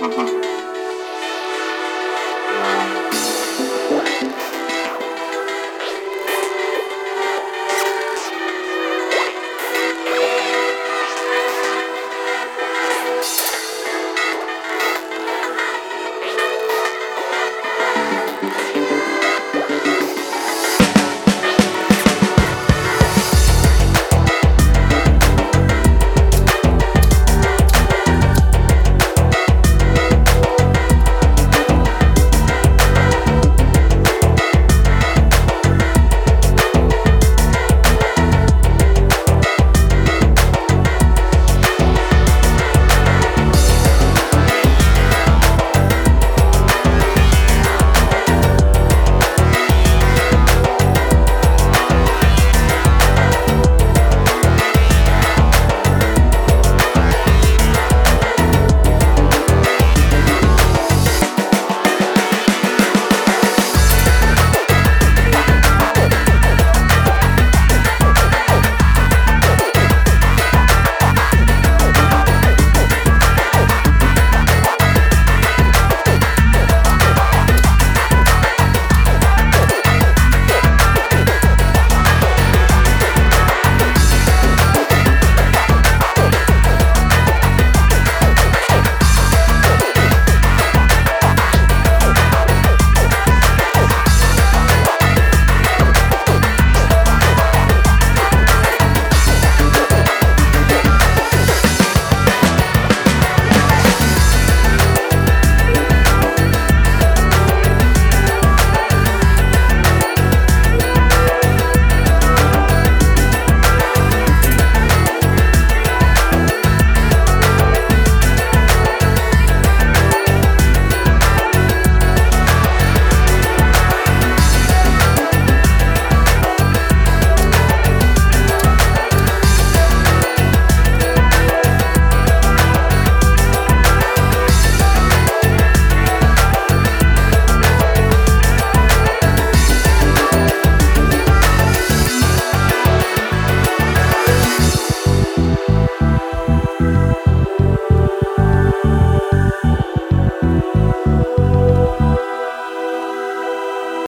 哈哈。